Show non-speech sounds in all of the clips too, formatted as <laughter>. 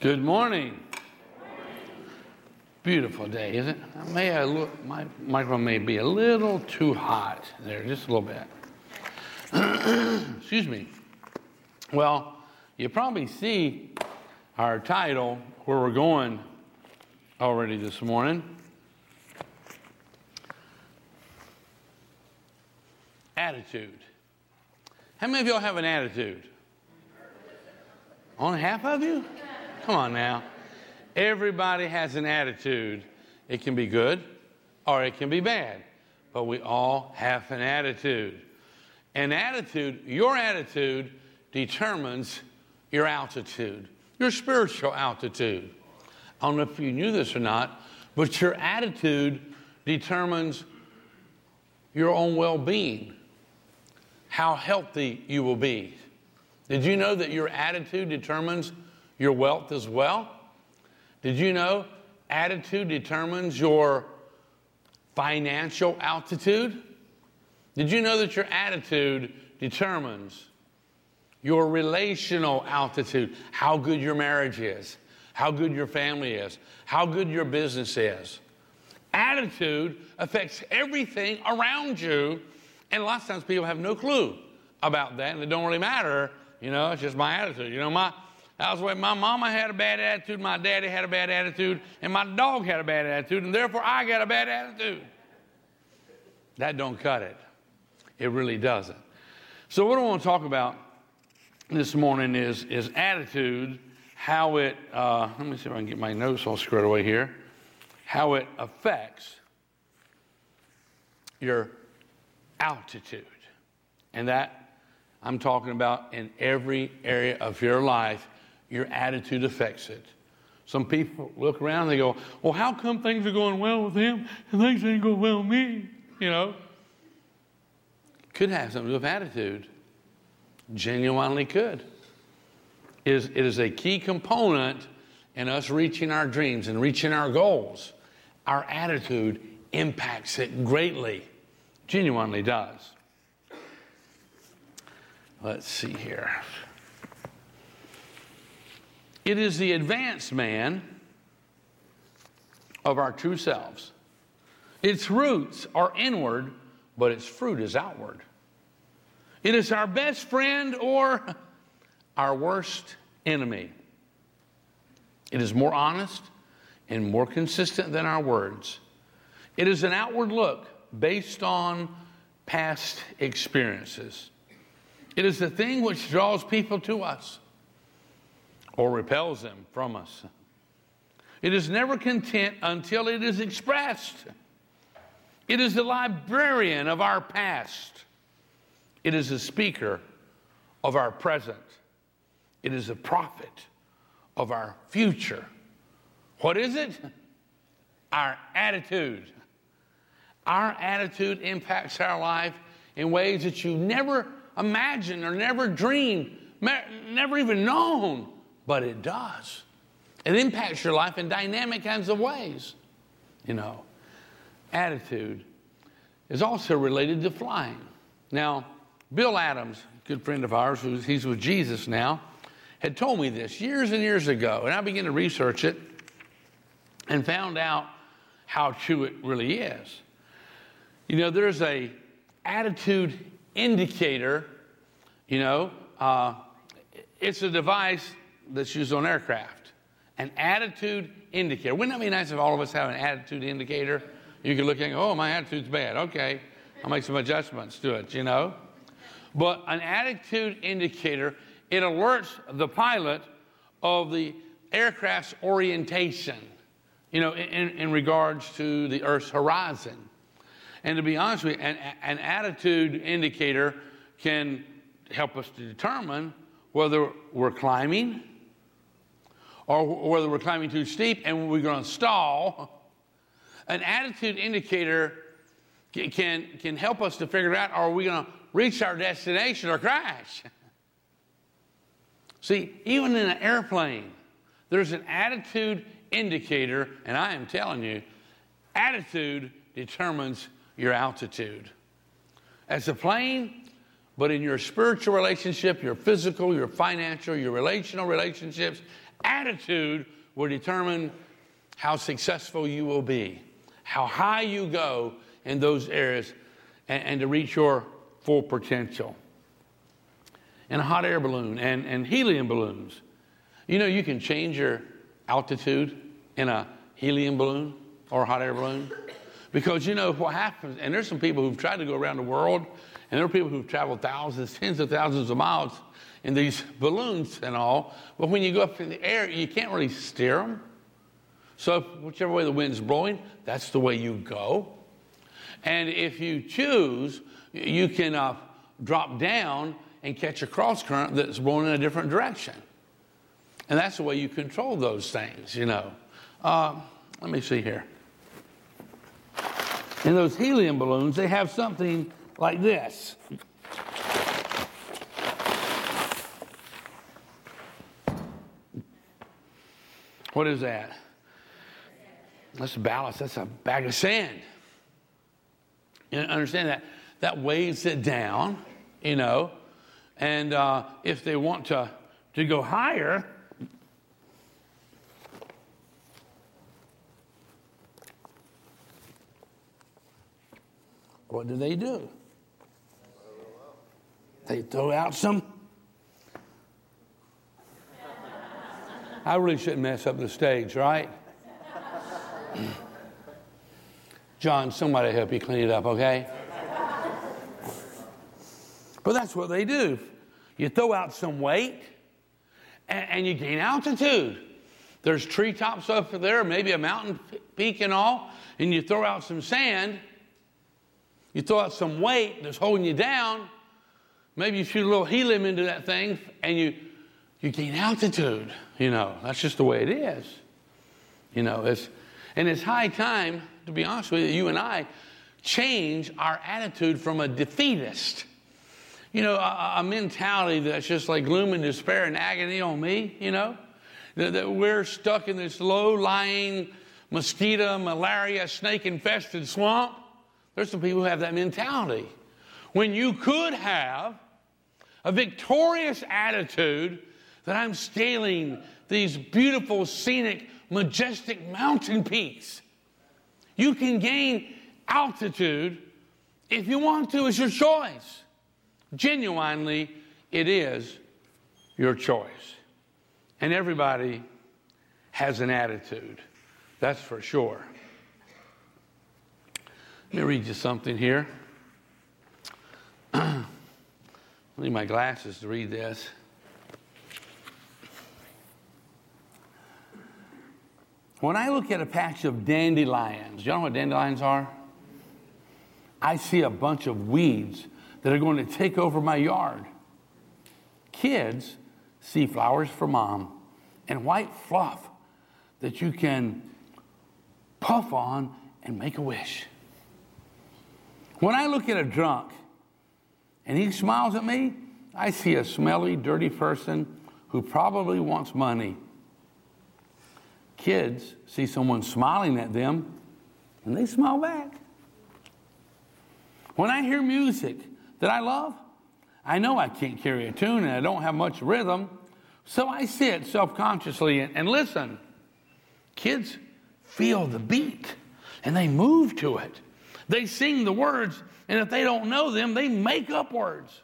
Good morning. Beautiful day, isn't it? May I look, my microphone may be a little too hot there, just a little bit. <clears throat> Excuse me. Well, you probably see our title, where we're going already this morning. Attitude. How many of y'all have an attitude? Only half of you? Come on now. Everybody has an attitude. It can be good or it can be bad, but we all have an attitude. An attitude, your attitude determines your altitude, your spiritual altitude. I don't know if you knew this or not, but your attitude determines your own well being, how healthy you will be. Did you know that your attitude determines your wealth as well? Did you know attitude determines your financial altitude? Did you know that your attitude determines your relational altitude, how good your marriage is, how good your family is, how good your business is? Attitude affects everything around you, and a lot of times people have no clue about that, and it don't really matter. You know, it's just my attitude. You know, my that was way my mama had a bad attitude, my daddy had a bad attitude, and my dog had a bad attitude, and therefore I got a bad attitude. That don't cut it. It really doesn't. So what I want to talk about this morning is, is attitude, how it, uh, let me see if I can get my notes all squared away here, how it affects your altitude. And that I'm talking about in every area of your life your attitude affects it. Some people look around and they go, Well, how come things are going well with him and things ain't going well with me? You know? Could have something to do with attitude. Genuinely could. It is, it is a key component in us reaching our dreams and reaching our goals. Our attitude impacts it greatly. Genuinely does. Let's see here. It is the advanced man of our true selves. Its roots are inward, but its fruit is outward. It is our best friend or <laughs> our worst enemy. It is more honest and more consistent than our words. It is an outward look based on past experiences. It is the thing which draws people to us or repels them from us. It is never content until it is expressed. It is the librarian of our past. It is the speaker of our present. It is the prophet of our future. What is it? Our attitude. Our attitude impacts our life in ways that you never imagined or never dreamed, never even known but it does. It impacts your life in dynamic kinds of ways. You know, attitude is also related to flying. Now, Bill Adams, good friend of ours, who's he's with Jesus now, had told me this years and years ago, and I began to research it and found out how true it really is. You know, there's a attitude indicator. You know, uh, it's a device that's used on aircraft. An attitude indicator. Wouldn't that be nice if all of us have an attitude indicator? You could look and go, oh, my attitude's bad. Okay, I'll make some adjustments to it, you know? But an attitude indicator, it alerts the pilot of the aircraft's orientation, you know, in, in regards to the Earth's horizon. And to be honest with you, an, an attitude indicator can help us to determine whether we're climbing or whether we're climbing too steep and we're going to stall. An attitude indicator can, can help us to figure out are we going to reach our destination or crash? See, even in an airplane, there's an attitude indicator, and I am telling you, attitude determines your altitude. As a plane but in your spiritual relationship, your physical, your financial, your relational relationships, attitude will determine how successful you will be, how high you go in those areas, and, and to reach your full potential. And a hot air balloon and, and helium balloons. You know, you can change your altitude in a helium balloon or a hot air balloon. Because you know what happens, and there's some people who've tried to go around the world, and there are people who've traveled thousands, tens of thousands of miles in these balloons and all. But when you go up in the air, you can't really steer them. So, whichever way the wind's blowing, that's the way you go. And if you choose, you can uh, drop down and catch a cross current that's blowing in a different direction. And that's the way you control those things, you know. Uh, let me see here. In those helium balloons, they have something like this. What is that? That's a ballast. That's a bag of sand. You understand that? That weighs it down, you know. And uh, if they want to, to go higher, what do they do? They throw out some. I really shouldn't mess up the stage, right? John, somebody help you clean it up, okay? But that's what they do. You throw out some weight and, and you gain altitude. There's treetops up there, maybe a mountain peak and all, and you throw out some sand you throw out some weight that's holding you down. Maybe you shoot a little helium into that thing and you, you gain altitude. You know, that's just the way it is. You know, it's, and it's high time, to be honest with you, you and I change our attitude from a defeatist. You know, a, a mentality that's just like gloom and despair and agony on me, you know, that, that we're stuck in this low lying mosquito, malaria, snake infested swamp there's some people who have that mentality. When you could have a victorious attitude that I'm scaling these beautiful, scenic, majestic mountain peaks. You can gain altitude if you want to, it's your choice. Genuinely, it is your choice. And everybody has an attitude, that's for sure. Let me read you something here. <clears throat> I need my glasses to read this. When I look at a patch of dandelions, you know what dandelions are? I see a bunch of weeds that are going to take over my yard. Kids see flowers for mom and white fluff that you can puff on and make a wish. When I look at a drunk and he smiles at me, I see a smelly, dirty person who probably wants money. Kids see someone smiling at them and they smile back. When I hear music that I love, I know I can't carry a tune and I don't have much rhythm, so I sit self consciously and, and listen. Kids feel the beat and they move to it. They sing the words, and if they don't know them, they make up words.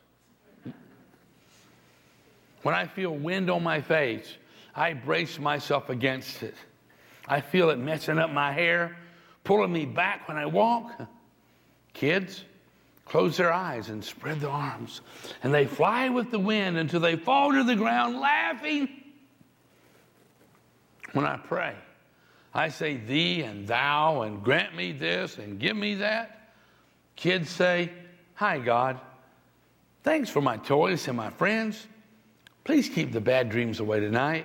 When I feel wind on my face, I brace myself against it. I feel it messing up my hair, pulling me back when I walk. Kids close their eyes and spread their arms, and they fly with the wind until they fall to the ground laughing. When I pray, I say thee and thou and grant me this and give me that. Kids say, Hi, God. Thanks for my toys and my friends. Please keep the bad dreams away tonight.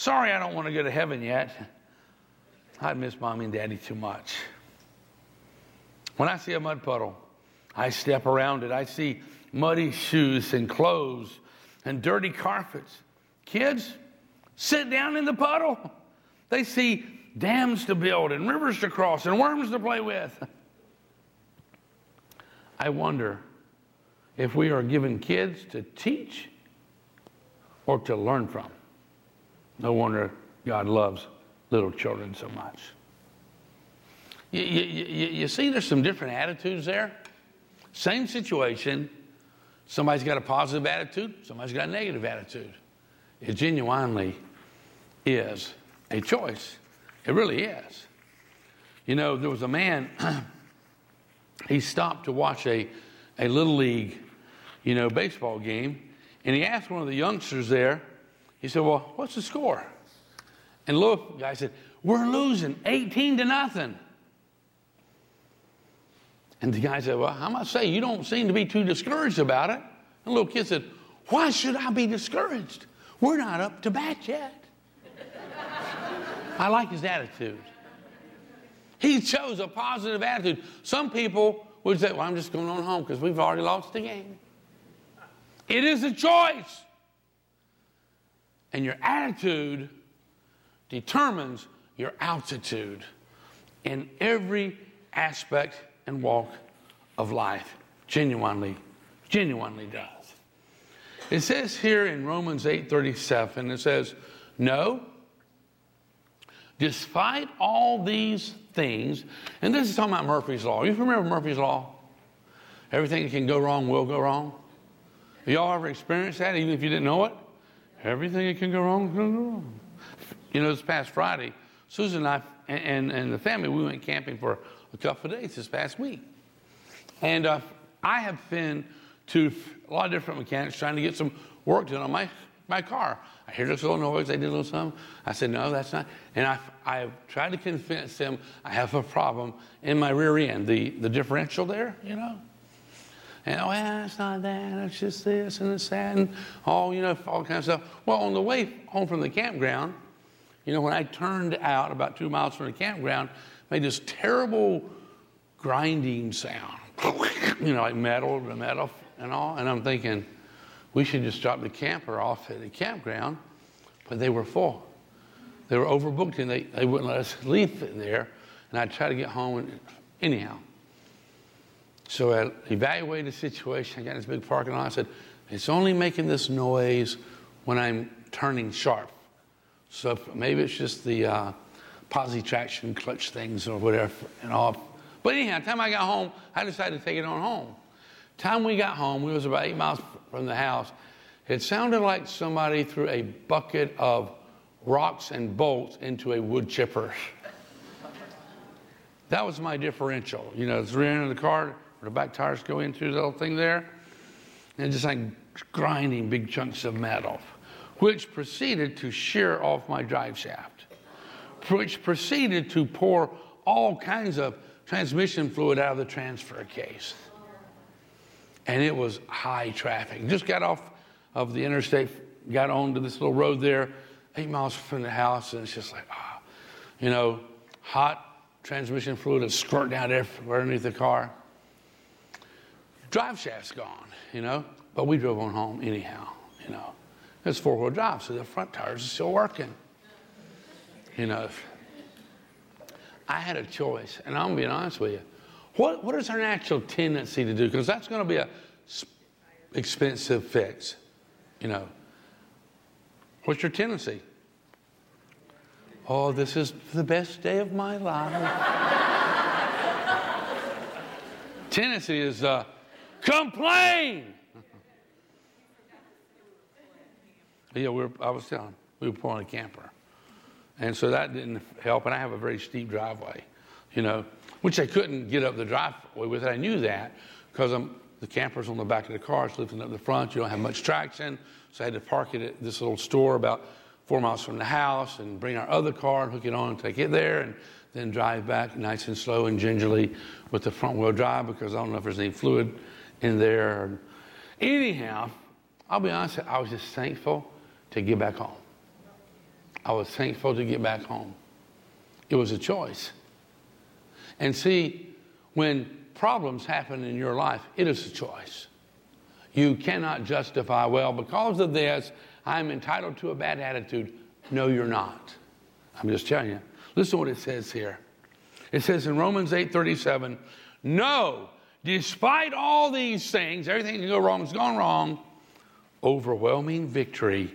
Sorry, I don't want to go to heaven yet. I'd miss mommy and daddy too much. When I see a mud puddle, I step around it. I see muddy shoes and clothes and dirty carpets. Kids, sit down in the puddle. They see dams to build and rivers to cross and worms to play with. I wonder if we are given kids to teach or to learn from. No wonder God loves little children so much. You, you, you, see, there's some different attitudes there. Same situation. Somebody's got a positive attitude, somebody's got a negative attitude. It genuinely is a choice. It really is. You know, there was a man, <clears throat> he stopped to watch a, a little league, you know, baseball game, and he asked one of the youngsters there, he said, Well, what's the score? And little guy said, We're losing 18 to nothing. And the guy said, Well, I must say, you don't seem to be too discouraged about it. And the little kid said, Why should I be discouraged? We're not up to bat yet. I like his attitude. He chose a positive attitude. Some people would say, Well, I'm just going on home because we've already lost the game. It is a choice. And your attitude determines your altitude in every aspect and walk of life. Genuinely, genuinely does. It says here in Romans 8:37, it says, No, despite all these things, and this is talking about Murphy's Law. You remember Murphy's Law? Everything that can go wrong will go wrong. Have y'all ever experienced that, even if you didn't know it? Everything that can go wrong can go wrong. You know, this past Friday, Susan and I and, and, and the family, we went camping for a couple of days this past week. And uh, I have been to a lot of different mechanics trying to get some work done on my, my car. I hear this little noise, they did a little something. I said, no, that's not. And I, I've tried to convince them I have a problem in my rear end, the, the differential there, you know. And, oh, yeah, it's not that, it's just this and it's that, and all, you know, all kinds of stuff. Well, on the way home from the campground, you know, when I turned out about two miles from the campground, made this terrible grinding sound, <laughs> you know, like metal to metal and all. And I'm thinking, we should just drop the camper off at the campground, but they were full. They were overbooked and they, they wouldn't let us <laughs> leave there. And I tried to get home and, anyhow. So I evaluated the situation. I got in this big parking lot. I said, it's only making this noise when I'm turning sharp. So maybe it's just the uh, posi traction clutch things or whatever and off. But anyhow, the time I got home, I decided to take it on home. Time we got home, we was about eight miles from the house. It sounded like somebody threw a bucket of rocks and bolts into a wood chipper. <laughs> that was my differential. You know, it's rear end of the car, the back tires go into the little thing there, and just like grinding big chunks of metal, which proceeded to shear off my drive shaft, which proceeded to pour all kinds of transmission fluid out of the transfer case and it was high traffic. Just got off of the interstate, got onto this little road there, eight miles from the house, and it's just like, ah, oh, you know, hot transmission fluid is squirting out everywhere underneath the car. Drive shaft's gone, you know, but we drove on home anyhow, you know. It's four wheel drive, so the front tires are still working. You know, I had a choice, and I'm gonna be honest with you. What, what is our natural tendency to do? Because that's going to be a expensive fix. You know, what's your tendency? Oh, this is the best day of my life. <laughs> tendency is uh, complain. yeah, we were, I was telling we were pulling a camper, and so that didn't help. And I have a very steep driveway, you know which I couldn't get up the driveway with. I knew that because the camper's on the back of the car, it's lifting up the front. You don't have much traction. So I had to park it at this little store about four miles from the house and bring our other car and hook it on and take it there and then drive back nice and slow and gingerly with the front wheel drive because I don't know if there's any fluid in there. Anyhow, I'll be honest, I was just thankful to get back home. I was thankful to get back home. It was a choice. And see, when problems happen in your life, it is a choice. You cannot justify, well, because of this, I'm entitled to a bad attitude. No, you're not. I'm just telling you. Listen to what it says here. It says in Romans 8:37, "No, despite all these things, everything that can go wrong has gone wrong, overwhelming victory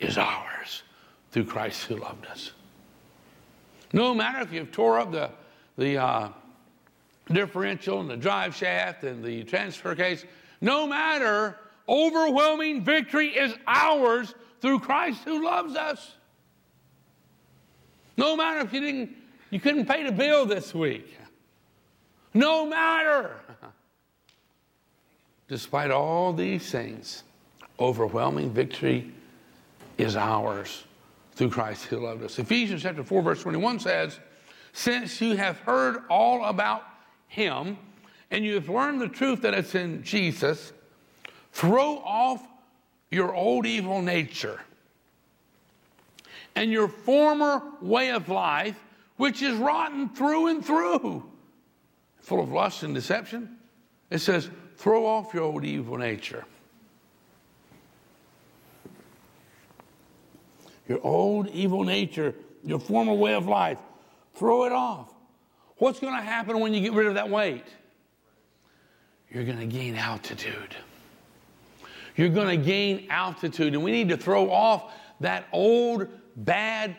is ours through Christ who loved us. No matter if you've tore up the, the uh, differential and the drive shaft and the transfer case, no matter, overwhelming victory is ours through Christ who loves us. No matter if you didn't, you couldn't pay the bill this week. No matter. Despite all these things, overwhelming victory is ours through Christ who loved us. Ephesians chapter 4, verse 21 says, Since you have heard all about him and you have learned the truth that it's in Jesus, throw off your old evil nature and your former way of life, which is rotten through and through, full of lust and deception. It says, throw off your old evil nature. Your old evil nature, your former way of life, throw it off. What's going to happen when you get rid of that weight? You're going to gain altitude. You're going to gain altitude, and we need to throw off that old, bad,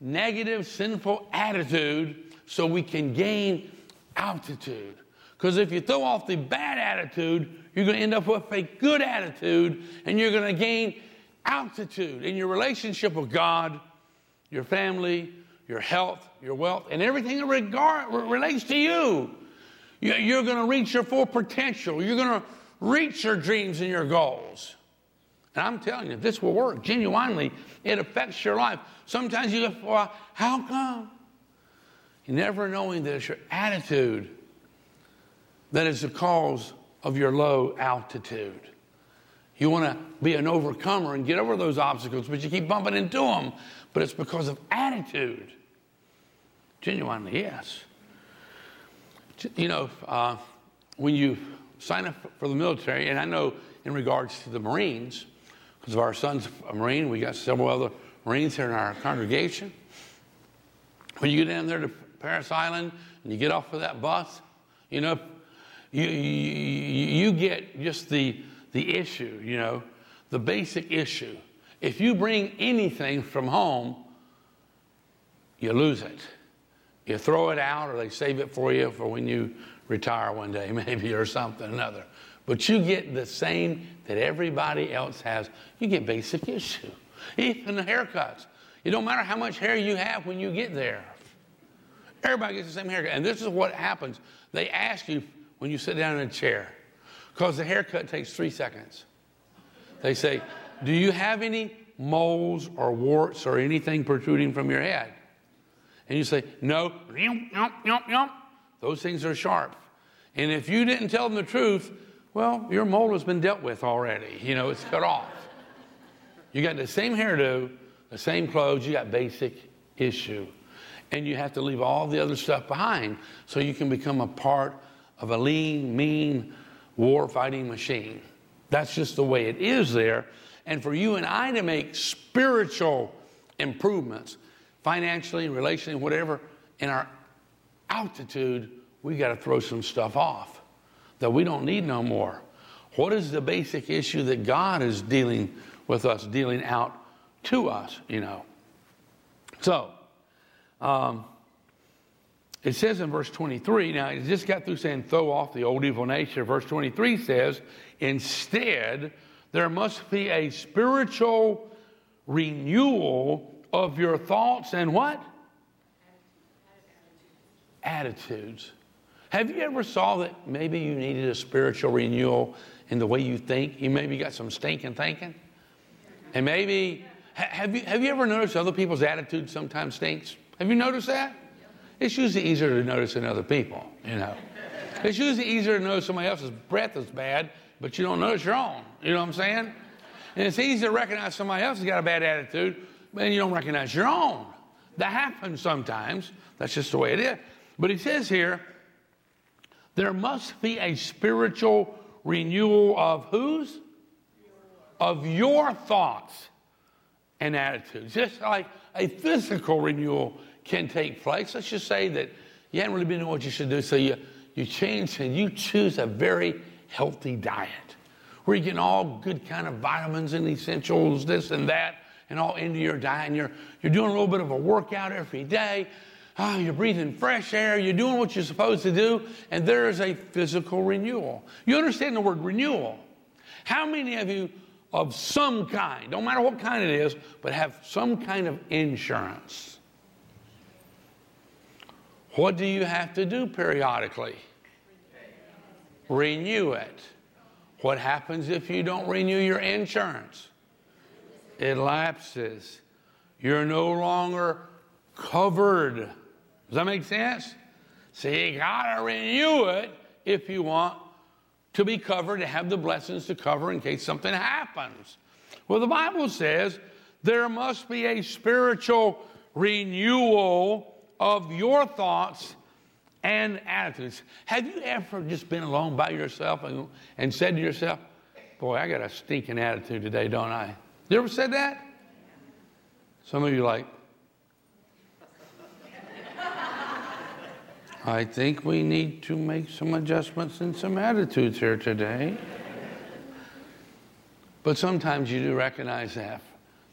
negative, sinful attitude so we can gain altitude. Because if you throw off the bad attitude, you're going to end up with a good attitude and you're going to gain altitude in your relationship with God, your family, your health, your wealth, and everything that regard, relates to you. You're going to reach your full potential. You're going to reach your dreams and your goals. And I'm telling you, this will work genuinely. It affects your life. Sometimes you go, well, how come? You never knowing that it's your attitude that is the cause of your low altitude. You want to be an overcomer and get over those obstacles, but you keep bumping into them. But it's because of attitude. Genuinely, yes. You know, uh, when you sign up for the military, and I know in regards to the Marines, because of our son's a Marine, we got several other Marines here in our congregation. When you get down there to Parris Island and you get off of that bus, you know, you, you, you get just the the issue, you know, the basic issue. If you bring anything from home, you lose it. You throw it out or they save it for you for when you retire one day, <laughs> maybe, or something, another. But you get the same that everybody else has. You get basic <laughs> issue. Even the haircuts. It don't matter how much hair you have when you get there. Everybody gets the same haircut. And this is what happens. They ask you when you sit down in a chair, because the haircut takes three seconds. They say, Do you have any moles or warts or anything protruding from your head? And you say, No. Those things are sharp. And if you didn't tell them the truth, well, your mole has been dealt with already. You know, it's cut off. You got the same hairdo, the same clothes, you got basic issue. And you have to leave all the other stuff behind so you can become a part of a lean, mean, war fighting machine. That's just the way it is there. And for you and I to make spiritual improvements, financially, relationally, whatever, in our altitude, we got to throw some stuff off that we don't need no more. What is the basic issue that God is dealing with us, dealing out to us, you know? So, um, it says in verse 23, now it just got through saying throw off the old evil nature. Verse 23 says, instead, there must be a spiritual renewal of your thoughts and what? Attitudes. Have you ever saw that maybe you needed a spiritual renewal in the way you think? You maybe got some stinking thinking? And maybe, have you, have you ever noticed other people's attitudes sometimes stinks? Have you noticed that? It's usually easier to notice in other people, you know. It's usually easier to notice somebody else's breath is bad, but you don't notice your own. You know what I'm saying? And it's easy to recognize somebody else has got a bad attitude, but you don't recognize your own. That happens sometimes. That's just the way it is. But he says here, there must be a spiritual renewal of whose? Of your thoughts and attitudes. Just like a physical renewal can take place. Let's just say that you hadn't really been doing what you should do, so you, you change and you choose a very healthy diet where you're getting all good kind of vitamins and essentials, this and that, and all into your diet. And you're, you're doing a little bit of a workout every day. Oh, you're breathing fresh air. You're doing what you're supposed to do. And there is a physical renewal. You understand the word renewal. How many of you of some kind, don't matter what kind it is, but have some kind of insurance? What do you have to do periodically? Renew it. What happens if you don't renew your insurance? It lapses. You're no longer covered. Does that make sense? So you gotta renew it if you want to be covered, to have the blessings to cover in case something happens. Well, the Bible says there must be a spiritual renewal of your thoughts and attitudes. Have you ever just been alone by yourself and, and said to yourself, Boy, I got a stinking attitude today, don't I? You ever said that? Some of you like, <laughs> I think we need to make some adjustments and some attitudes here today. But sometimes you do recognize that.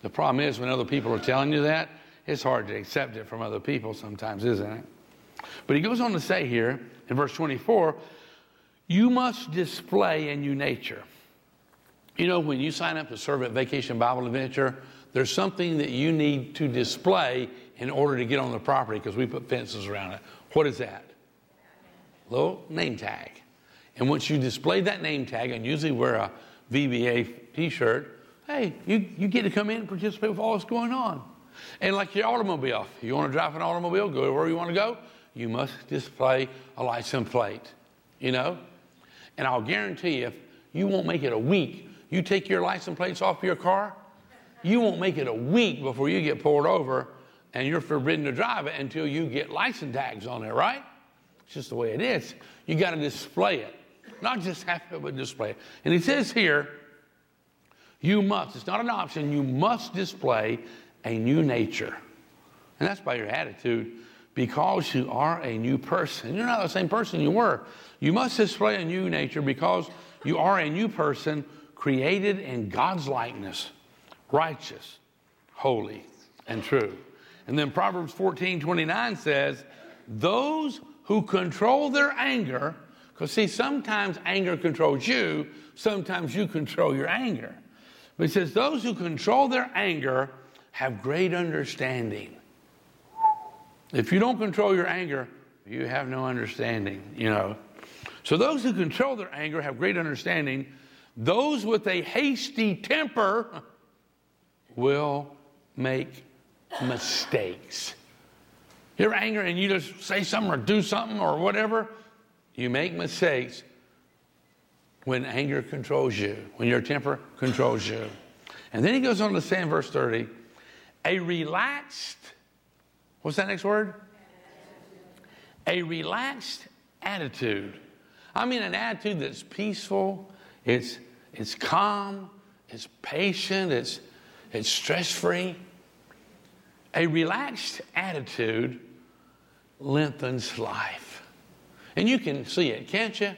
The problem is when other people are telling you that, it's hard to accept it from other people sometimes, isn't it? But he goes on to say here in verse 24, you must display in you nature. You know, when you sign up to serve at Vacation Bible Adventure, there's something that you need to display in order to get on the property because we put fences around it. What is that? Little name tag. And once you display that name tag and usually wear a VBA t shirt, hey, you, you get to come in and participate with all that's going on. And like your automobile, you want to drive an automobile, go wherever you want to go, you must display a license plate, you know? And I'll guarantee you, if you won't make it a week, you take your license plates off your car, you won't make it a week before you get pulled over and you're forbidden to drive it until you get license tags on there, right? It's just the way it is. You got to display it, not just <laughs> have it, but display it. And he says here, you must, it's not an option, you must display a new nature. And that's by your attitude because you are a new person. You're not the same person you were. You must display a new nature because you are a new person created in God's likeness, righteous, holy, and true. And then Proverbs 14 29 says, Those who control their anger, because see, sometimes anger controls you, sometimes you control your anger. But it says, Those who control their anger have great understanding. If you don't control your anger, you have no understanding, you know. So those who control their anger have great understanding. Those with a hasty temper will make mistakes. You're angry and you just say something or do something or whatever, you make mistakes when anger controls you, when your temper controls you. And then he goes on to say in verse 30 a relaxed, what's that next word? A relaxed attitude. I mean, an attitude that's peaceful, it's, it's calm, it's patient, it's, it's stress free. A relaxed attitude lengthens life. And you can see it, can't you?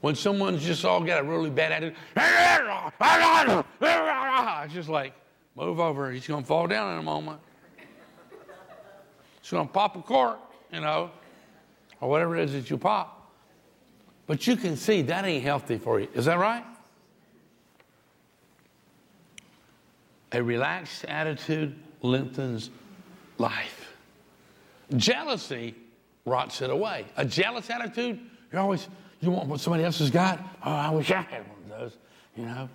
When someone's just all got a really bad attitude, <laughs> it's just like, Move over. He's going to fall down in a moment. He's going to pop a cork, you know, or whatever it is that you pop. But you can see that ain't healthy for you. Is that right? A relaxed attitude lengthens life. Jealousy rots it away. A jealous attitude, you're always, you want what somebody else has got? Oh, I wish I had one of those, you know.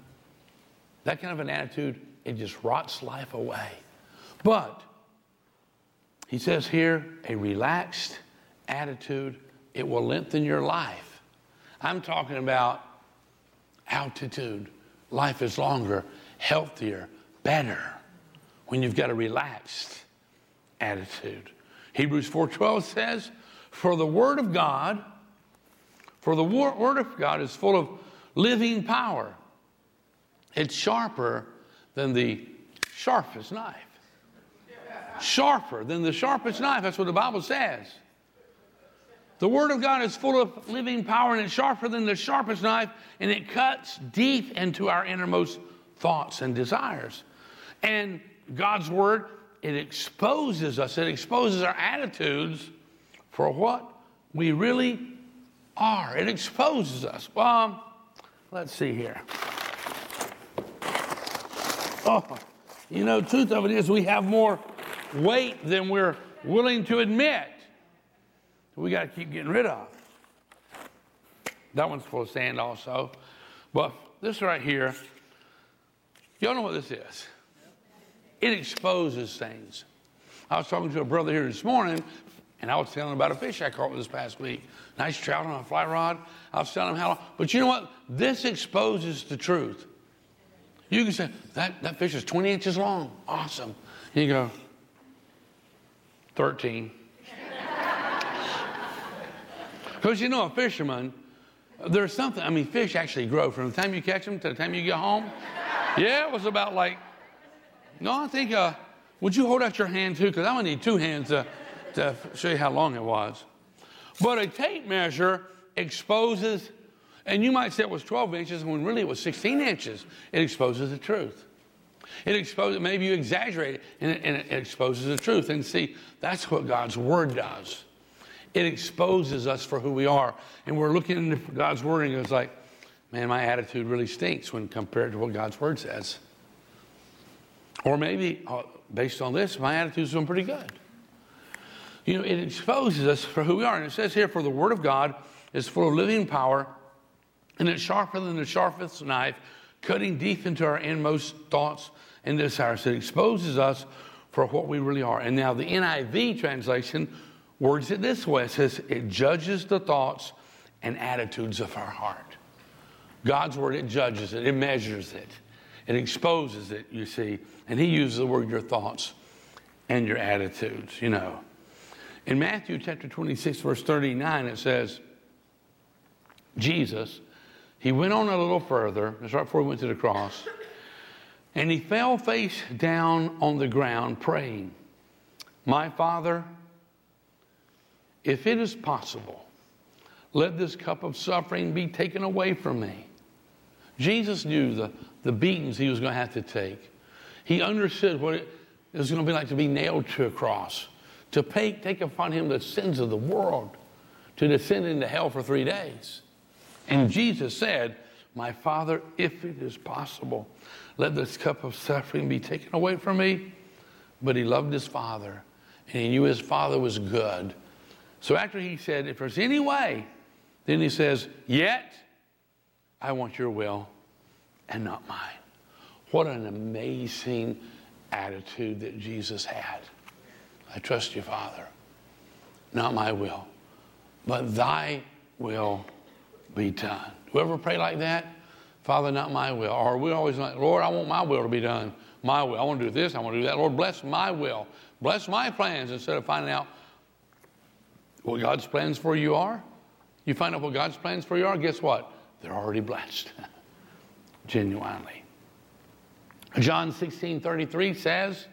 That kind of an attitude it just rots life away. But he says here, a relaxed attitude, it will lengthen your life. I'm talking about altitude. Life is longer, healthier, better when you've got a relaxed attitude. Hebrews 4:12 says, "For the word of God, for the word of God is full of living power. It's sharper than the sharpest knife. Sharper than the sharpest knife. That's what the Bible says. The Word of God is full of living power and it's sharper than the sharpest knife and it cuts deep into our innermost thoughts and desires. And God's Word, it exposes us, it exposes our attitudes for what we really are. It exposes us. Well, let's see here. Oh, you know, truth of it is we have more weight than we're willing to admit. We got to keep getting rid of. That one's full of sand also. But this right here, y'all know what this is. It exposes things. I was talking to a brother here this morning, and I was telling him about a fish I caught this past week. Nice trout on a fly rod. I was telling him how, but you know what? This exposes the truth. You can say, that, that fish is 20 inches long. Awesome. You go, 13. <laughs> Because you know, a fisherman, there's something, I mean, fish actually grow from the time you catch them to the time you get home. Yeah, it was about like, no, I think, uh, would you hold out your hand too? Because I'm going to need two hands to, to show you how long it was. But a tape measure exposes, and you might say it was 12 inches when really it was 16 inches. It exposes the truth. It exposes, maybe you exaggerate it, and it, and it exposes the truth. And see, that's what God's Word does. It exposes us for who we are. And we're looking into God's Word, and it's like, man, my attitude really stinks when compared to what God's Word says. Or maybe, uh, based on this, my attitude's doing pretty good. You know, it exposes us for who we are. And it says here, for the Word of God is full of living power, and it's sharper than the sharpest knife, cutting deep into our inmost thoughts and desires. It exposes us for what we really are. And now the NIV translation words it this way it says, it judges the thoughts and attitudes of our heart. God's word, it judges it, it measures it, it exposes it, you see. And he uses the word your thoughts and your attitudes, you know. In Matthew chapter 26, verse 39, it says, Jesus, he went on a little further, that's right before he went to the cross, and he fell face down on the ground praying, My Father, if it is possible, let this cup of suffering be taken away from me. Jesus knew the, the beatings he was going to have to take. He understood what it was going to be like to be nailed to a cross to pay, take upon him the sins of the world, to descend into hell for three days. And Jesus said, My Father, if it is possible, let this cup of suffering be taken away from me. But he loved his Father, and he knew his Father was good. So after he said, If there's any way, then he says, Yet I want your will and not mine. What an amazing attitude that Jesus had. I trust you, Father. Not my will, but thy will be done. Whoever pray like that, Father, not my will. Or we always like, Lord, I want my will to be done. My will. I want to do this. I want to do that. Lord, bless my will. Bless my plans instead of finding out what God's plans for you are. You find out what God's plans for you are, guess what? They're already blessed. <laughs> Genuinely. John 16 33 says,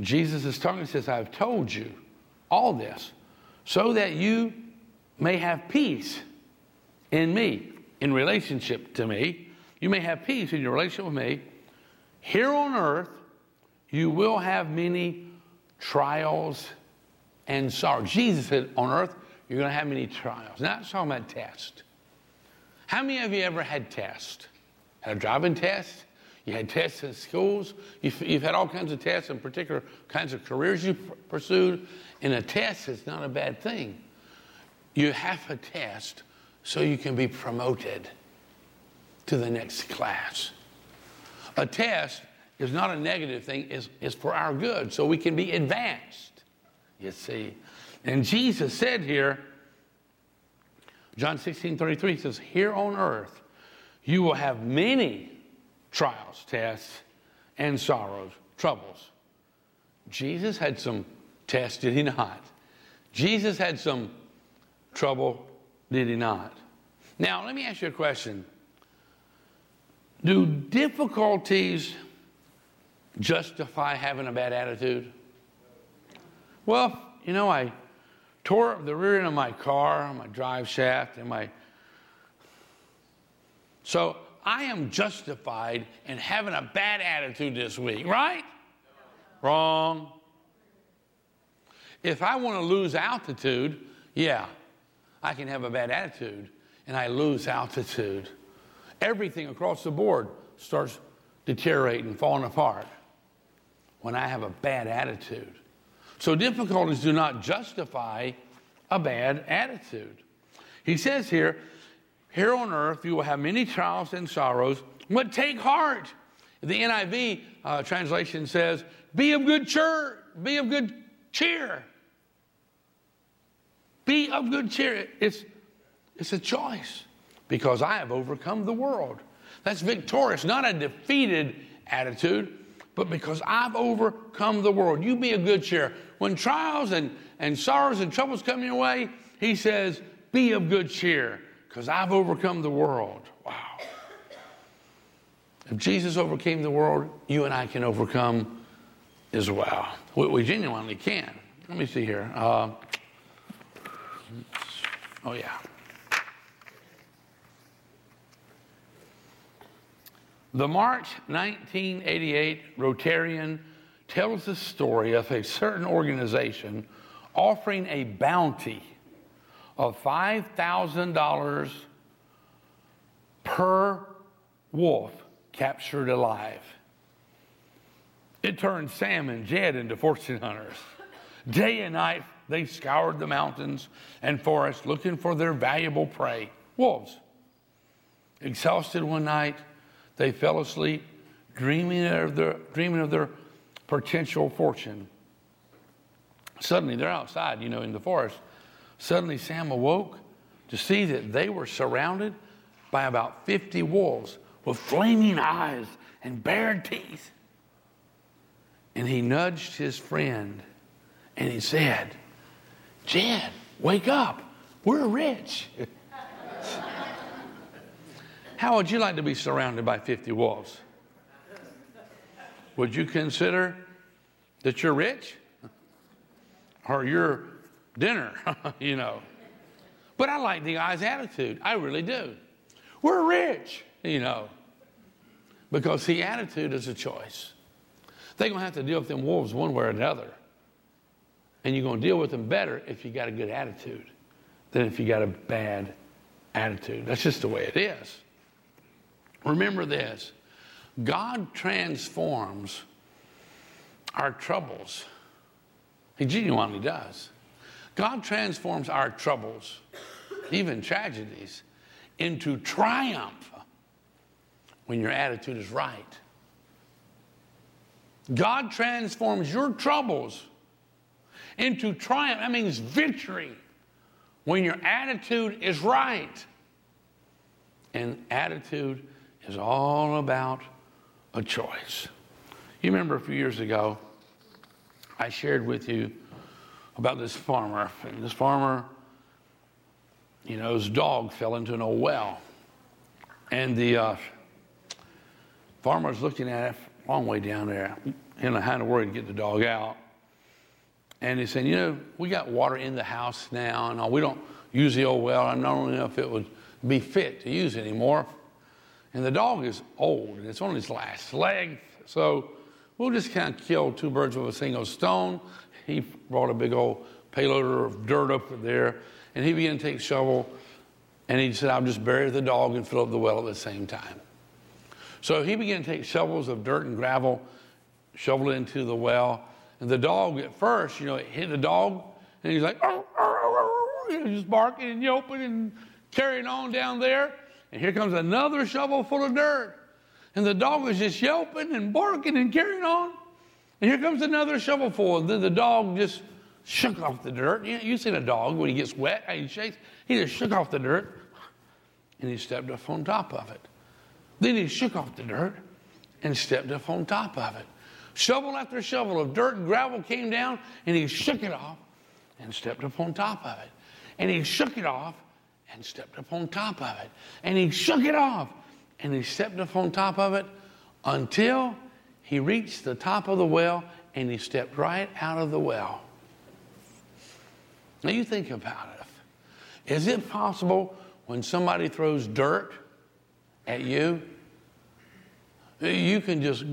Jesus is talking, says, I've told you all this so that you may have peace in me, in relationship to me. You may have peace in your relationship with me. Here on earth, you will have many trials and sorrow. Jesus said, on earth, you're going to have many trials. Not talking about tests. How many of you ever had tests? Had a driving test? You had tests in schools. You've, you've, had all kinds of tests in particular kinds of careers you've pursued. And a test is not a bad thing. You have a test so you can be promoted to the next class. A test is not a negative thing, it's, it's for our good, so we can be advanced, you see. And Jesus said here, John 16 33 says, Here on earth you will have many trials, tests, and sorrows, troubles. Jesus had some tests, did he not? Jesus had some trouble, did he not? Now, let me ask you a question. Do difficulties justify having a bad attitude? Well, you know, I tore up the rear end of my car, my drive shaft, and my. So I am justified in having a bad attitude this week, right? Wrong. If I want to lose altitude, yeah, I can have a bad attitude and I lose altitude. Everything across the board starts deteriorating, falling apart when I have a bad attitude. So difficulties do not justify a bad attitude. He says here, here on earth you will have many trials and sorrows, but take heart. The NIV uh, translation says, be of good cheer, be of good cheer. Be of good cheer. It's, it's a choice because I have overcome the world. That's victorious, not a defeated attitude, but because I've overcome the world. You be a good cheer. When trials and, and sorrows and troubles come your way, he says, Be of good cheer because I've overcome the world. Wow. If Jesus overcame the world, you and I can overcome as well. We, we genuinely can. Let me see here. Uh, oh, yeah. The March 1988 Rotarian tells the story of a certain organization offering a bounty of $5,000 per wolf captured alive. It turned Sam and Jed into fortune hunters. Day and night, they scoured the mountains and forests looking for their valuable prey, wolves. Exhausted one night, they fell asleep, dreaming of their, dreaming of their potential fortune. Suddenly, they're outside, you know, in the forest. Suddenly, Sam awoke to see that they were surrounded by about 50 wolves with flaming eyes and bared teeth. And he nudged his friend and he said, Jed, wake up. We're rich. <laughs> How would you like to be surrounded by 50 wolves? Would you consider that you're rich? Or your dinner, <laughs> you know? But I like the guy's attitude. I really do. We're rich, you know. Because the attitude is a choice. They're going to have to deal with them wolves one way or another. And you're going to deal with them better if you got a good attitude than if you got a bad attitude. That's just the way it is. Remember this God transforms our troubles. He genuinely does. God transforms our troubles, even tragedies, into triumph when your attitude is right. God transforms your troubles into triumph. That means victory when your attitude is right. And attitude is all about a choice. You remember a few years ago, I shared with you about this farmer. And this farmer, you know, his dog fell into an old well. And the uh, farmer's looking at it a long way down there, and I kind of worried to get the dog out. And he said, You know, we got water in the house now, and uh, we don't use the old well. I don't know if it would be fit to use anymore. And the dog is old and it's on his last leg. So we'll just kind of kill two birds with a single stone. He brought a big old payloader of dirt up there and he began to take shovel and he said, I'll just bury the dog and fill up the well at the same time. So he began to take shovels of dirt and gravel, shovel it into the well. And the dog at first, you know, it hit the dog and he's like, oh, oh, oh, just barking and yelping and carrying on down there. And here comes another shovel full of dirt. And the dog was just yelping and barking and carrying on. And here comes another shovel full. And then the dog just shook off the dirt. You, you've seen a dog when he gets wet, how he shakes. He just shook off the dirt and he stepped up on top of it. Then he shook off the dirt and stepped up on top of it. Shovel after shovel of dirt and gravel came down and he shook it off and stepped up on top of it. And he shook it off and stepped up on top of it. And he shook it off and he stepped up on top of it until he reached the top of the well and he stepped right out of the well. Now you think about it. Is it possible when somebody throws dirt at you, you can just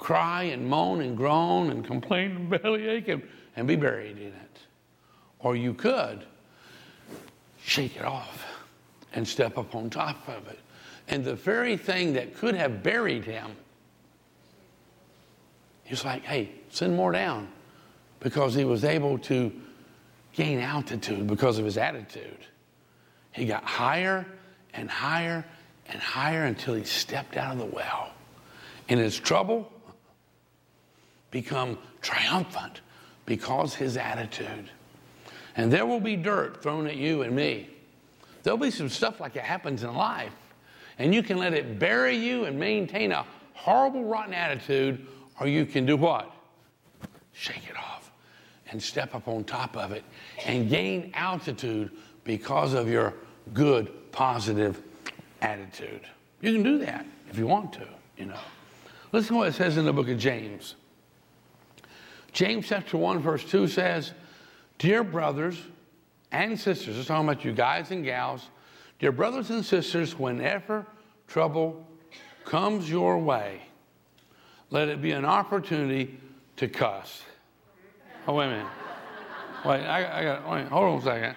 cry and moan and groan and complain and bellyache and, and be buried in it? Or you could shake it off and step up on top of it. And the very thing that could have buried him, he's like, hey, send more down because he was able to gain altitude because of his attitude. He got higher and higher and higher until he stepped out of the well. And his trouble become triumphant because his attitude. And there will be dirt thrown at you and me. There'll be some stuff like it happens in life. And you can let it bury you and maintain a horrible, rotten attitude, or you can do what? Shake it off and step up on top of it and gain altitude because of your good, positive attitude. You can do that if you want to, you know. Listen to what it says in the book of James. James chapter 1, verse 2 says, Dear brothers and sisters, it's talking about you guys and gals, dear brothers and sisters, whenever trouble comes your way, let it be an opportunity to cuss. Oh, wait a minute. Wait, I, I got, wait, hold on a second.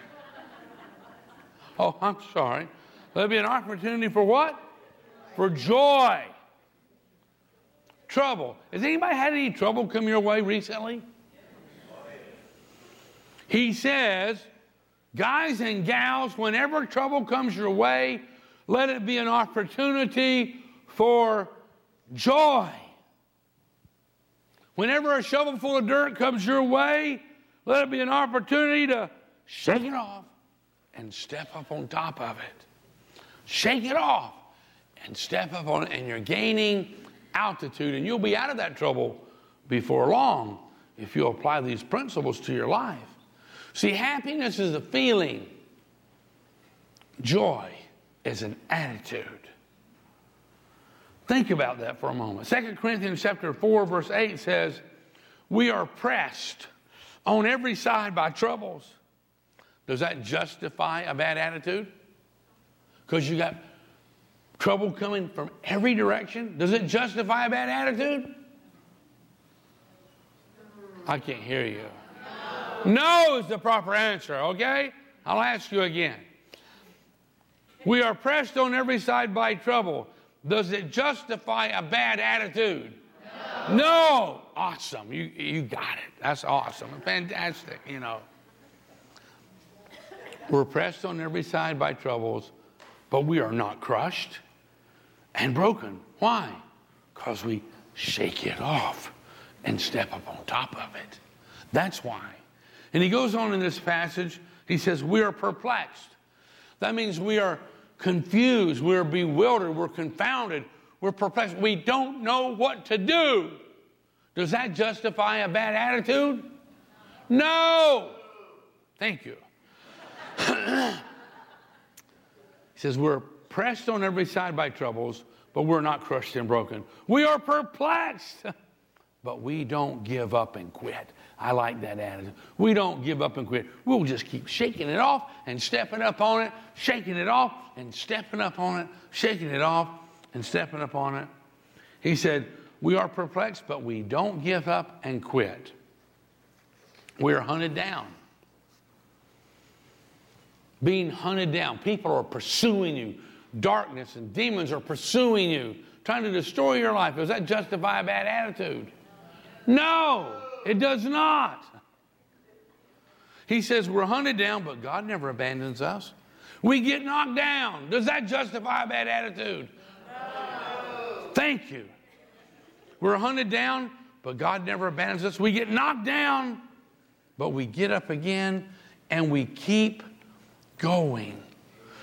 Oh, I'm sorry. Let it be an opportunity for what? For joy. Trouble. Has anybody had any trouble come your way recently? He says, guys and gals, whenever trouble comes your way, let it be an opportunity for joy. Whenever a shovel full of dirt comes your way, let it be an opportunity to shake it off and step up on top of it. Shake it off and step up on it, and you're gaining altitude, and you'll be out of that trouble before long if you apply these principles to your life. See, happiness is a feeling, joy is an attitude. Think about that for a moment. 2 Corinthians chapter 4, verse 8 says, We are pressed on every side by troubles does that justify a bad attitude? Because you got trouble coming from every direction? Does it justify a bad attitude? I can't hear you. No is the proper answer, okay? I'll ask you again. We are pressed on every side by trouble. Does it justify a bad attitude? No. no. Awesome. You, you got it. That's awesome. Fantastic, you know. We're pressed on every side by troubles, but we are not crushed and broken. Why? Because we shake it off and step up on top of it. That's why. And he goes on in this passage, he says, We are perplexed. That means we are confused, we're bewildered, we're confounded, we're perplexed. We don't know what to do. Does that justify a bad attitude? No. Thank you. <clears throat> he says, We're pressed on every side by troubles, but we're not crushed and broken. We are perplexed, <laughs> but we don't give up and quit. I like that attitude. We don't give up and quit. We'll just keep shaking it off and stepping up on it, shaking it off and stepping up on it, shaking it off and stepping up on it. He said, We are perplexed, but we don't give up and quit. We are hunted down being hunted down. People are pursuing you. Darkness and demons are pursuing you, trying to destroy your life. Does that justify a bad attitude? No, it does not. He says we're hunted down, but God never abandons us. We get knocked down. Does that justify a bad attitude? No. Thank you. We're hunted down, but God never abandons us. We get knocked down, but we get up again and we keep going.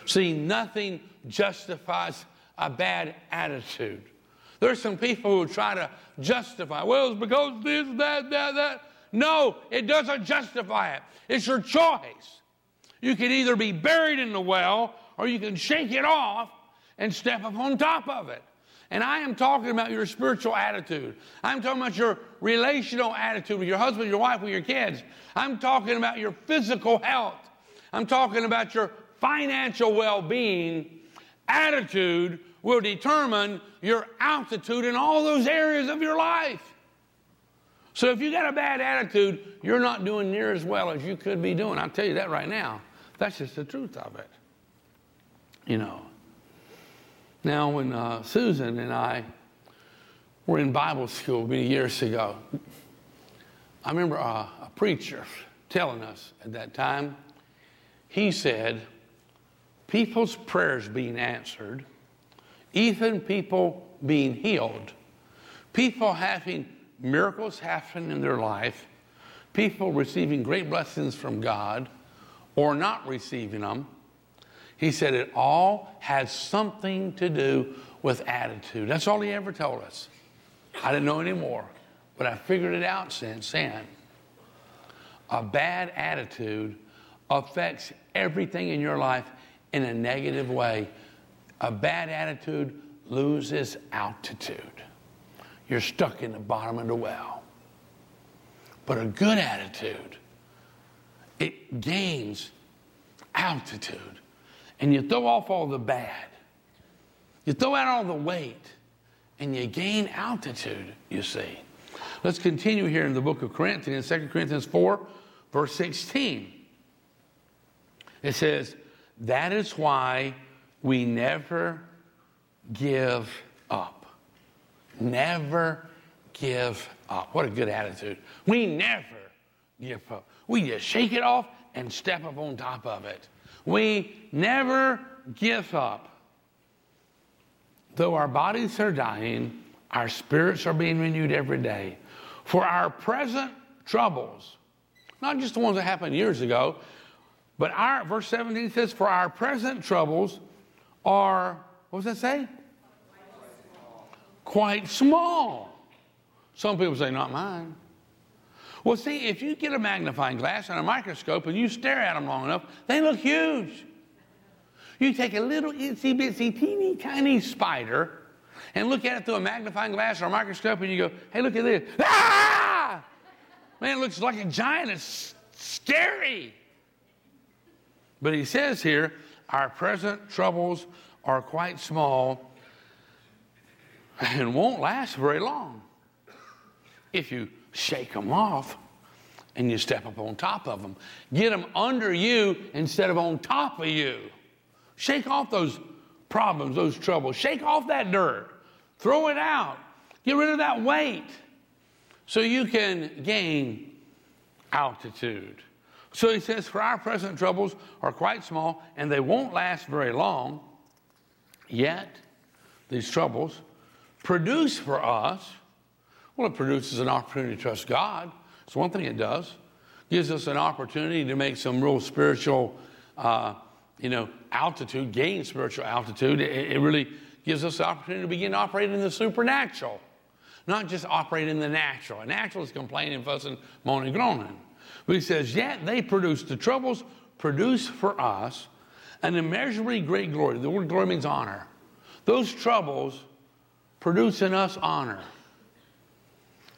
See, nothing justifies a bad attitude. There's some people who try to justify, well, it's because this, that, that, that. No, it doesn't justify it. It's your choice. You can either be buried in the well or you can shake it off and step up on top of it. And I am talking about your spiritual attitude. I'm talking about your relational attitude with your husband, your wife, with your kids. I'm talking about your physical health. I'm talking about your financial well being. Attitude will determine your altitude in all those areas of your life. So if you got a bad attitude, you're not doing near as well as you could be doing. I'll tell you that right now. That's just the truth of it. You know. Now, when uh, Susan and I were in Bible school many years ago, I remember uh, a preacher telling us at that time, he said, people's prayers being answered, even people being healed, people having miracles happen in their life, people receiving great blessings from God or not receiving them, he said it all had something to do with attitude. That's all he ever told us. I didn't know anymore, but I figured it out since then. A bad attitude affects everything in your life in a negative way. A bad attitude loses altitude. You're stuck in the bottom of the well. But a good attitude, it gains altitude and you throw off all the bad. You throw out all the weight and you gain altitude, you see. Let's continue here in the book of Corinthians, 2 Corinthians 4, verse 16. It says, That is why we never give up. Never give up. What a good attitude. We never give up. We just shake it off and step up on top of it. We never give up. Though our bodies are dying, our spirits are being renewed every day. For our present troubles, not just the ones that happened years ago, but our, verse 17 says, For our present troubles are, what does that say? Quite small. Some people say, Not mine. Well, see, if you get a magnifying glass and a microscope and you stare at them long enough, they look huge. You take a little itsy bitsy teeny tiny spider and look at it through a magnifying glass or a microscope and you go, hey, look at this. <laughs> Ah! Man, it looks like a giant. It's scary. But he says here, our present troubles are quite small and won't last very long. If you shake them off and you step up on top of them. Get them under you instead of on top of you. Shake off those problems, those troubles. Shake off that dirt. Throw it out. Get rid of that weight so you can gain altitude. So he says, For our present troubles are quite small and they won't last very long. Yet, these troubles produce for us well, it produces an opportunity to trust God. It's one thing it does. Gives us an opportunity to make some real spiritual, uh, you know, altitude, gain spiritual altitude. It, it really gives us the opportunity to begin operating in the supernatural, not just operate in the natural. A natural is complaining, fussing, moaning, groaning. But he says, yet they produce, the troubles produce for us an immeasurably great glory. The word glory means honor. Those troubles produce in us honor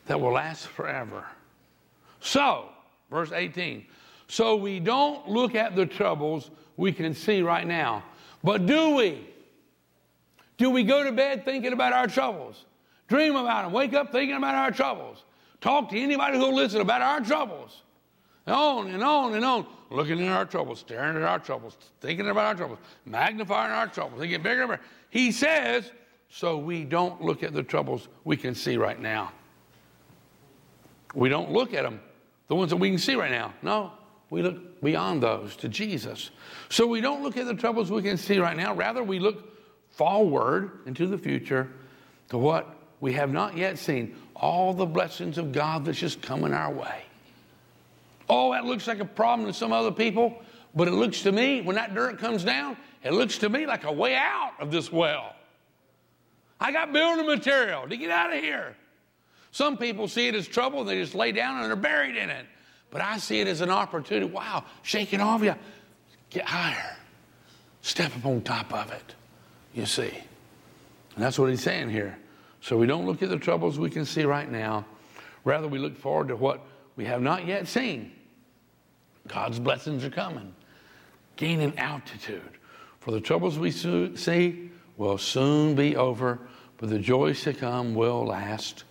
that will last forever. So, verse 18. So we don't look at the troubles we can see right now. But do we? Do we go to bed thinking about our troubles? Dream about them. Wake up thinking about our troubles. Talk to anybody who'll listen about our troubles. On and on and on. Looking at our troubles, staring at our troubles, thinking about our troubles, magnifying our troubles. They get bigger and bigger. He says, so we don't look at the troubles we can see right now. We don't look at them, the ones that we can see right now. No, we look beyond those to Jesus. So we don't look at the troubles we can see right now. Rather, we look forward into the future to what we have not yet seen. All the blessings of God that's just coming our way. Oh, that looks like a problem to some other people, but it looks to me, when that dirt comes down, it looks to me like a way out of this well. I got building material to get out of here. Some people see it as trouble and they just lay down and they're buried in it. But I see it as an opportunity. Wow, shake it off you. Get higher. Step up on top of it. You see. And that's what he's saying here. So we don't look at the troubles we can see right now. Rather, we look forward to what we have not yet seen. God's blessings are coming. Gaining altitude. For the troubles we see will soon be over, but the joys to come will last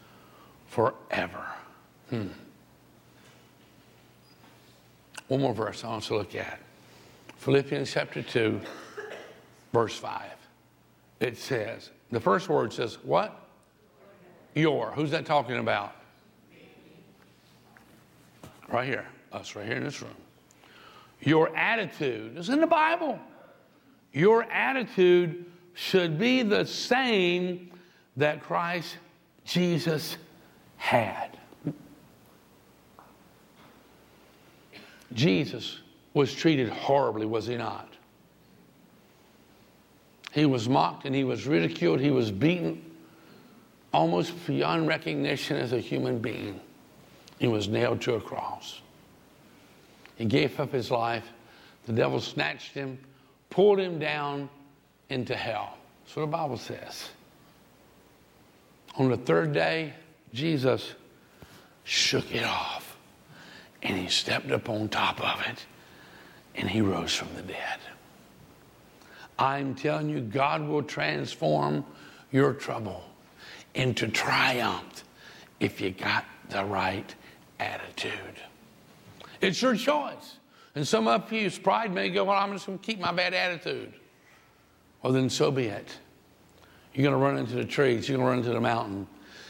forever. Hmm. One more verse I want to look at. Philippians chapter 2, verse 5. It says, the first word says, what? Your. Who's that talking about? Right here. Us, right here in this room. Your attitude is in the Bible. Your attitude should be the same that Christ Jesus had. Jesus was treated horribly, was he not? He was mocked and he was ridiculed. He was beaten almost beyond recognition as a human being. He was nailed to a cross. He gave up his life. The devil snatched him, pulled him down into hell. That's what the Bible says. On the third day, Jesus shook it off and he stepped up on top of it and he rose from the dead. I'm telling you, God will transform your trouble into triumph if you got the right attitude. It's your choice. And some of you's pride may go, well, I'm just going to keep my bad attitude. Well, then so be it. You're going to run into the trees. You're going to run into the mountain.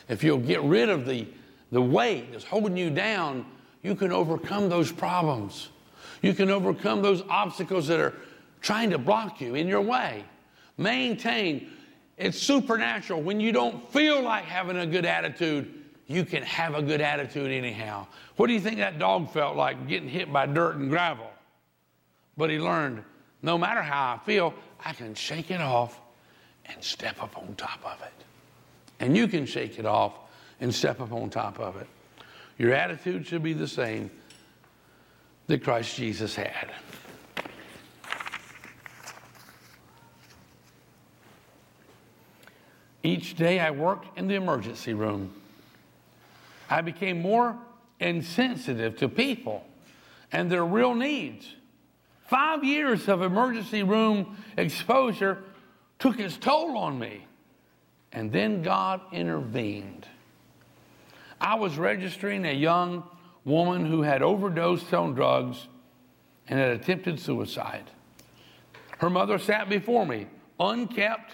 If you'll get rid of the, the weight that's holding you down, you can overcome those problems. You can overcome those obstacles that are trying to block you in your way. Maintain. It's supernatural. When you don't feel like having a good attitude, you can have a good attitude anyhow. What do you think that dog felt like getting hit by dirt and gravel? But he learned no matter how I feel, I can shake it off and step up on top of it. And you can shake it off and step up on top of it. Your attitude should be the same that Christ Jesus had. Each day I worked in the emergency room. I became more insensitive to people and their real needs. Five years of emergency room exposure took its toll on me. And then God intervened. I was registering a young woman who had overdosed on drugs and had attempted suicide. Her mother sat before me, unkept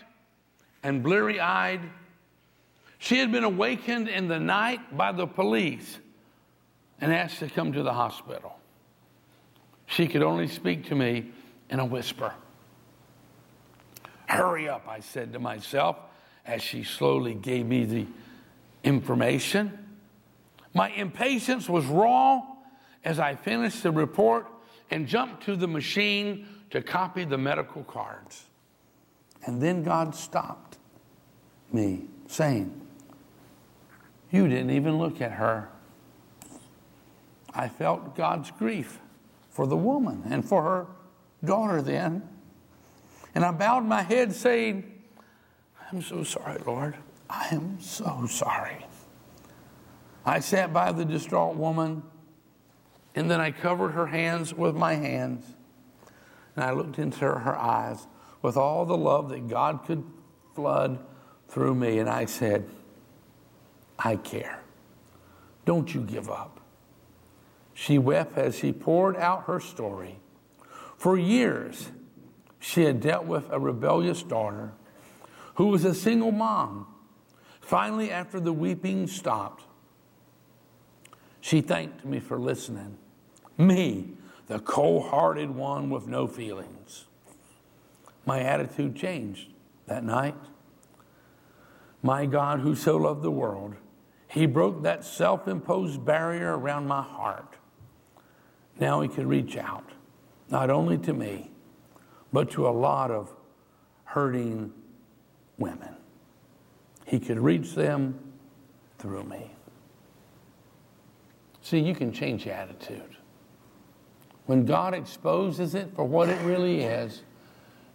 and bleary eyed. She had been awakened in the night by the police and asked to come to the hospital. She could only speak to me in a whisper. Hurry up, I said to myself as she slowly gave me the information. My impatience was raw as I finished the report and jumped to the machine to copy the medical cards. And then God stopped me, saying, You didn't even look at her. I felt God's grief for the woman and for her daughter then. And I bowed my head, saying, I'm so sorry, Lord. I am so sorry. I sat by the distraught woman, and then I covered her hands with my hands, and I looked into her eyes with all the love that God could flood through me, and I said, I care. Don't you give up. She wept as she poured out her story. For years, she had dealt with a rebellious daughter who was a single mom. Finally, after the weeping stopped, she thanked me for listening. Me, the cold hearted one with no feelings. My attitude changed that night. My God, who so loved the world, he broke that self imposed barrier around my heart. Now he could reach out, not only to me, but to a lot of hurting women. He could reach them through me. See, you can change your attitude. When God exposes it for what it really is,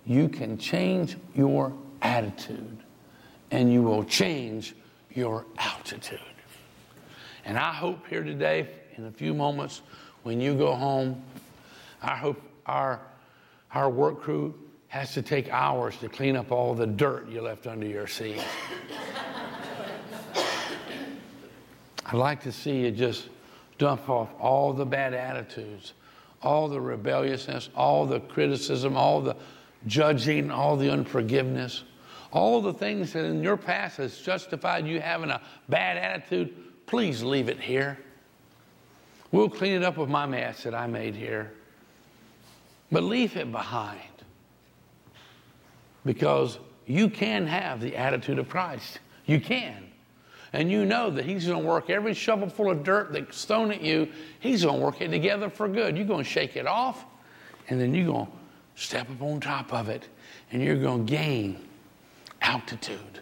you can change your attitude and you will change your altitude. And I hope here today, in a few moments, when you go home, I hope our, our work crew has to take hours to clean up all the dirt you left under your seat. <coughs> I'd like to see you just dump off all the bad attitudes, all the rebelliousness, all the criticism, all the judging, all the unforgiveness, all the things that in your past has justified you having a bad attitude. Please leave it here. We'll clean it up with my mess that I made here. But leave it behind. Because you can have the attitude of Christ. You can. And you know that He's going to work every shovelful of dirt that's thrown at you, He's going to work it together for good. You're going to shake it off, and then you're going to step up on top of it, and you're going to gain altitude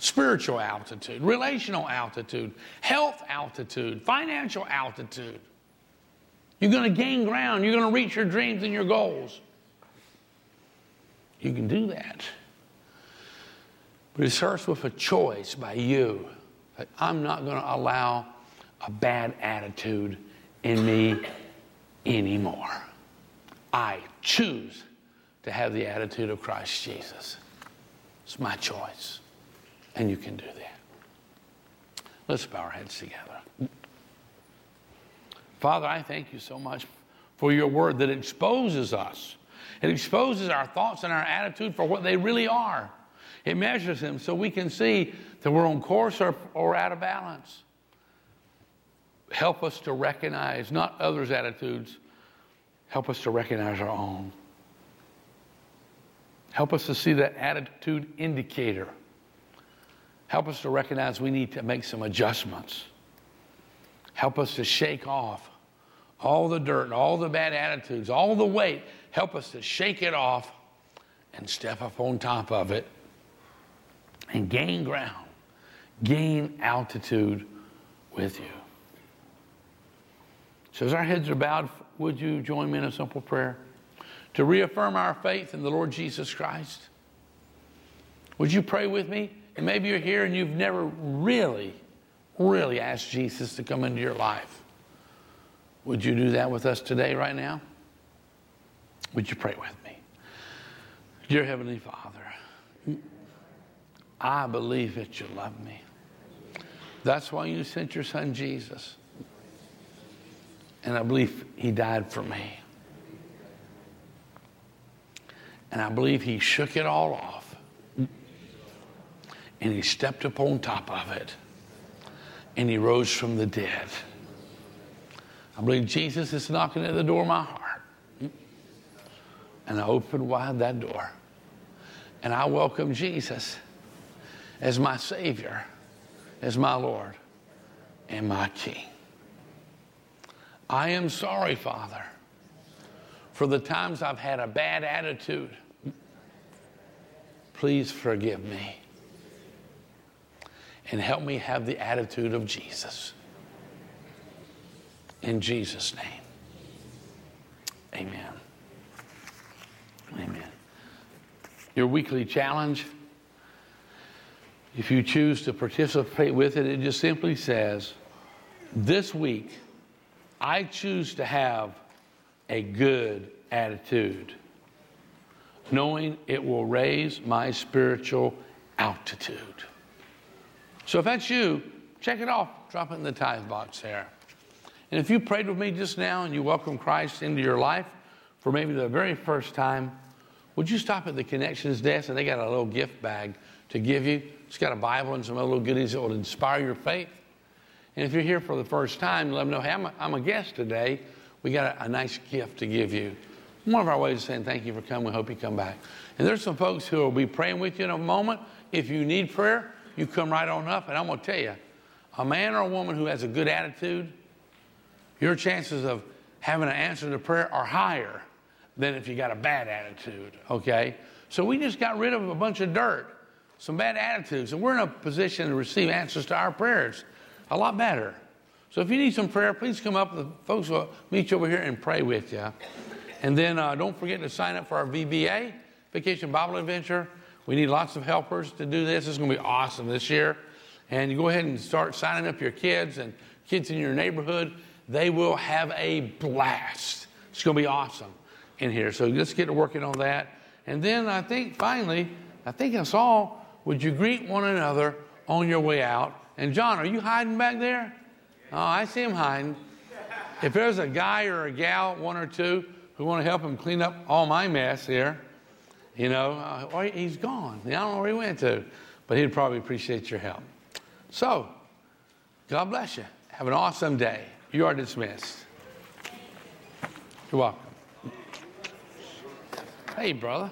spiritual altitude, relational altitude, health altitude, financial altitude. You're going to gain ground. You're going to reach your dreams and your goals. You can do that. But it starts with a choice by you that I'm not going to allow a bad attitude in me anymore. I choose to have the attitude of Christ Jesus. It's my choice. And you can do that. Let's bow our heads together. Father, I thank you so much for your word that exposes us. It exposes our thoughts and our attitude for what they really are. It measures them so we can see that we're on course or, or out of balance. Help us to recognize not others' attitudes, help us to recognize our own. Help us to see that attitude indicator. Help us to recognize we need to make some adjustments. Help us to shake off all the dirt, all the bad attitudes, all the weight. Help us to shake it off and step up on top of it and gain ground, gain altitude with you. So, as our heads are bowed, would you join me in a simple prayer to reaffirm our faith in the Lord Jesus Christ? Would you pray with me? And maybe you're here and you've never really, really asked Jesus to come into your life. Would you do that with us today, right now? Would you pray with me? Dear Heavenly Father, I believe that you love me. That's why you sent your son Jesus. And I believe he died for me. And I believe he shook it all off. And he stepped up on top of it. And he rose from the dead. I believe Jesus is knocking at the door of my heart. And I open wide that door. And I welcome Jesus as my Savior, as my Lord, and my King. I am sorry, Father, for the times I've had a bad attitude. Please forgive me and help me have the attitude of Jesus. In Jesus' name. Amen. Amen. Your weekly challenge, if you choose to participate with it, it just simply says, This week, I choose to have a good attitude, knowing it will raise my spiritual altitude. So if that's you, check it off, drop it in the tithe box there. And if you prayed with me just now and you welcome Christ into your life for maybe the very first time, would you stop at the connections desk and they got a little gift bag to give you? It's got a Bible and some other little goodies that will inspire your faith. And if you're here for the first time, let them know, hey, I'm a, I'm a guest today. We got a, a nice gift to give you. One of our ways of saying thank you for coming. We hope you come back. And there's some folks who will be praying with you in a moment. If you need prayer, you come right on up. And I'm going to tell you, a man or a woman who has a good attitude your chances of having an answer to prayer are higher than if you got a bad attitude, okay? So we just got rid of a bunch of dirt, some bad attitudes, and we're in a position to receive answers to our prayers a lot better. So if you need some prayer, please come up. The folks will meet you over here and pray with you. And then uh, don't forget to sign up for our VBA, Vacation Bible Adventure. We need lots of helpers to do this. It's going to be awesome this year. And you go ahead and start signing up your kids and kids in your neighborhood. They will have a blast. It's going to be awesome in here. So let's get to working on that. And then I think finally, I think that's all. Would you greet one another on your way out? And John, are you hiding back there? Oh, I see him hiding. If there's a guy or a gal, one or two, who want to help him clean up all my mess here, you know, uh, he's gone. I don't know where he went to, but he'd probably appreciate your help. So, God bless you. Have an awesome day. You are dismissed. You're welcome. Hey, brother.